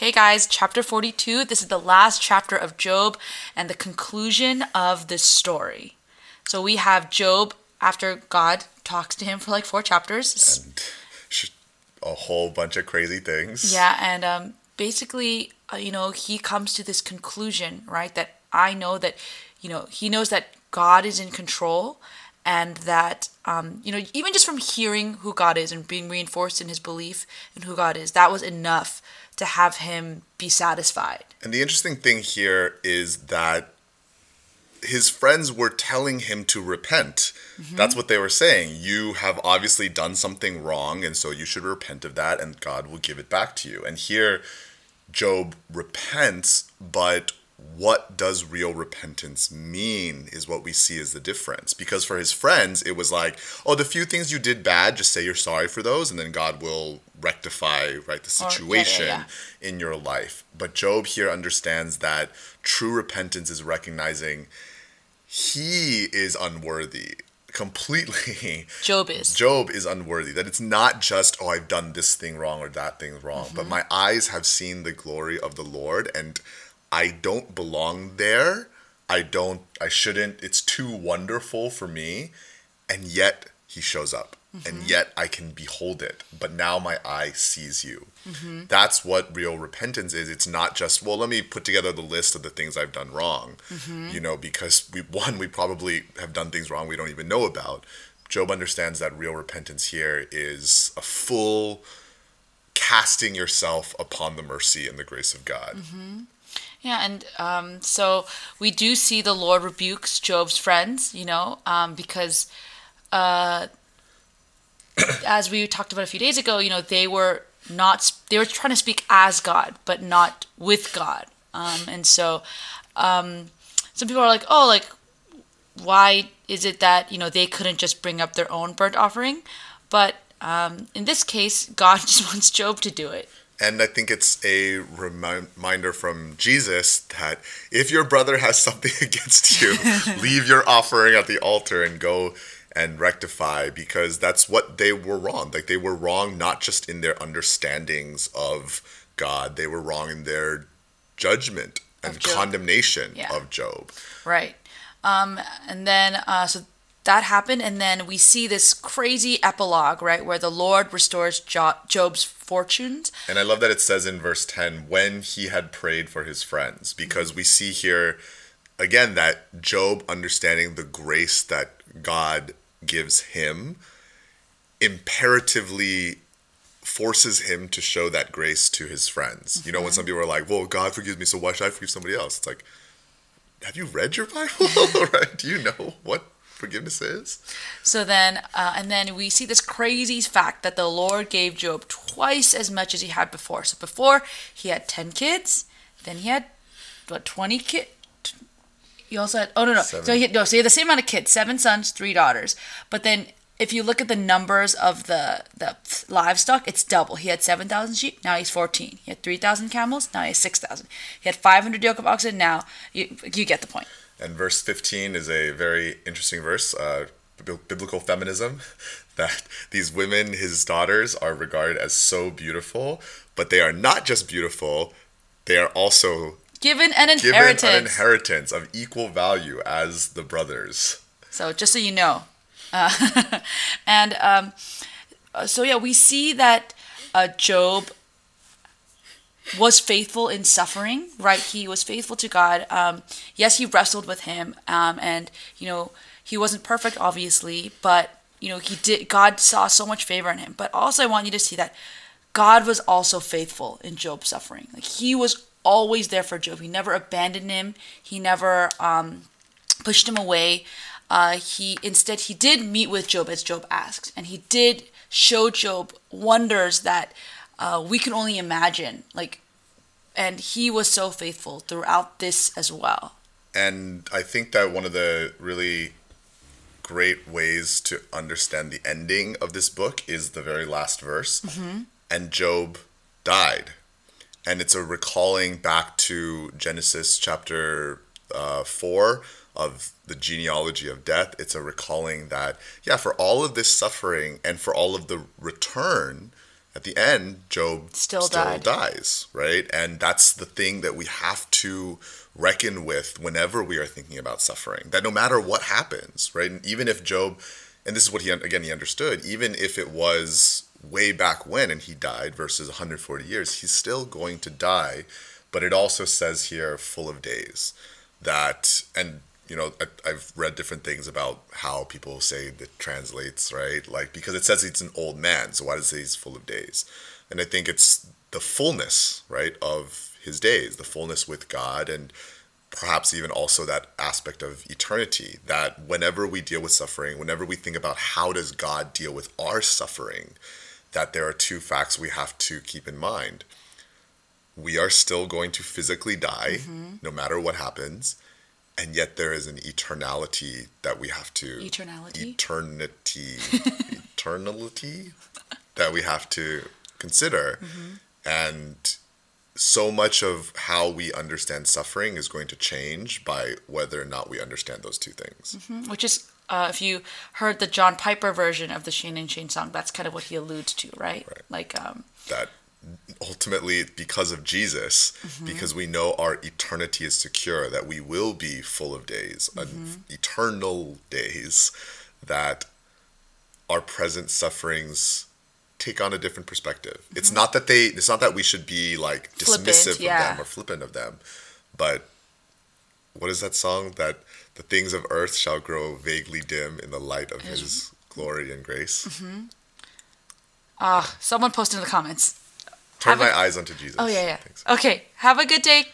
Okay, guys, chapter 42. This is the last chapter of Job and the conclusion of the story. So we have Job after God talks to him for like four chapters. And a whole bunch of crazy things. Yeah, and um, basically, uh, you know, he comes to this conclusion, right? That I know that, you know, he knows that God is in control and that, um, you know, even just from hearing who God is and being reinforced in his belief in who God is, that was enough to have him be satisfied. And the interesting thing here is that his friends were telling him to repent. Mm-hmm. That's what they were saying. You have obviously done something wrong, and so you should repent of that, and God will give it back to you. And here, Job repents, but what does real repentance mean is what we see as the difference. Because for his friends, it was like, oh, the few things you did bad, just say you're sorry for those, and then God will rectify right the situation or, yeah, yeah, yeah. in your life. But Job here understands that true repentance is recognizing he is unworthy completely job is job is unworthy that it's not just oh i've done this thing wrong or that thing wrong mm-hmm. but my eyes have seen the glory of the lord and I don't belong there. I don't, I shouldn't, it's too wonderful for me. And yet he shows up. Mm-hmm. And yet I can behold it. But now my eye sees you. Mm-hmm. That's what real repentance is. It's not just, well, let me put together the list of the things I've done wrong. Mm-hmm. You know, because we, one, we probably have done things wrong we don't even know about. Job understands that real repentance here is a full casting yourself upon the mercy and the grace of God. Yeah, and um, so we do see the Lord rebukes Job's friends, you know, um, because uh, as we talked about a few days ago, you know, they were not they were trying to speak as God, but not with God, um, and so um, some people are like, oh, like why is it that you know they couldn't just bring up their own burnt offering, but um, in this case, God just wants Job to do it. And I think it's a reminder from Jesus that if your brother has something against you, leave your offering at the altar and go and rectify because that's what they were wrong. Like they were wrong not just in their understandings of God, they were wrong in their judgment and condemnation yeah. of Job. Right. Um, and then, uh, so that happened and then we see this crazy epilogue right where the lord restores job's fortunes and i love that it says in verse 10 when he had prayed for his friends because we see here again that job understanding the grace that god gives him imperatively forces him to show that grace to his friends mm-hmm. you know when mm-hmm. some people are like well god forgives me so why should i forgive somebody else it's like have you read your bible right do you know what forgiveness is. So then, uh, and then we see this crazy fact that the Lord gave Job twice as much as he had before. So before he had 10 kids, then he had, what, 20 kids? He also had, oh no, no. Seven. So he had, no, so he had the same amount of kids, seven sons, three daughters. But then if you look at the numbers of the the livestock, it's double. He had 7,000 sheep, now he's 14. He had 3,000 camels, now he has 6,000. He had 500 yoke of oxen, now you, you get the point. And verse 15 is a very interesting verse, uh, biblical feminism, that these women, his daughters, are regarded as so beautiful, but they are not just beautiful, they are also given an inheritance. Given an inheritance of equal value as the brothers. So just so you know. Uh, and um, so yeah, we see that uh, Job was faithful in suffering, right? He was faithful to God. Um, yes, he wrestled with Him, um, and you know he wasn't perfect, obviously, but you know he did. God saw so much favor in him. But also, I want you to see that God was also faithful in Job's suffering. Like He was always there for Job. He never abandoned him. He never um, pushed him away. Uh, he instead he did meet with Job as Job asked, and he did show Job wonders that uh, we can only imagine. Like, and he was so faithful throughout this as well. And I think that one of the really great ways to understand the ending of this book is the very last verse. Mm-hmm. And Job died. And it's a recalling back to Genesis chapter uh, 4 of the genealogy of death. It's a recalling that, yeah, for all of this suffering and for all of the return, at the end, Job Still died. dies, right? And that's the thing that we have to reckon with whenever we are thinking about suffering. That no matter what happens, right? And even if Job, and this is what he again he understood, even if it was way back when and he died versus 140 years, he's still going to die. But it also says here, full of days, that and you know, I, I've read different things about how people say that translates, right? Like, because it says he's an old man, so why does it say he's full of days? And I think it's the fullness, right, of his days, the fullness with God, and perhaps even also that aspect of eternity, that whenever we deal with suffering, whenever we think about how does God deal with our suffering, that there are two facts we have to keep in mind. We are still going to physically die, mm-hmm. no matter what happens and yet there is an eternality that we have to eternality eternity eternality that we have to consider mm-hmm. and so much of how we understand suffering is going to change by whether or not we understand those two things mm-hmm. which is uh, if you heard the john piper version of the shane and shane song that's kind of what he alludes to right, right. like um, that ultimately because of Jesus, mm-hmm. because we know our eternity is secure, that we will be full of days, mm-hmm. eternal days, that our present sufferings take on a different perspective. Mm-hmm. It's not that they it's not that we should be like dismissive flippant, yeah. of them or flippant of them, but what is that song that the things of earth shall grow vaguely dim in the light of his glory and grace? Mm-hmm. Ah, uh, someone posted in the comments. Turn my a, eyes onto Jesus. Oh yeah, yeah. Thanks. Okay. Have a good day.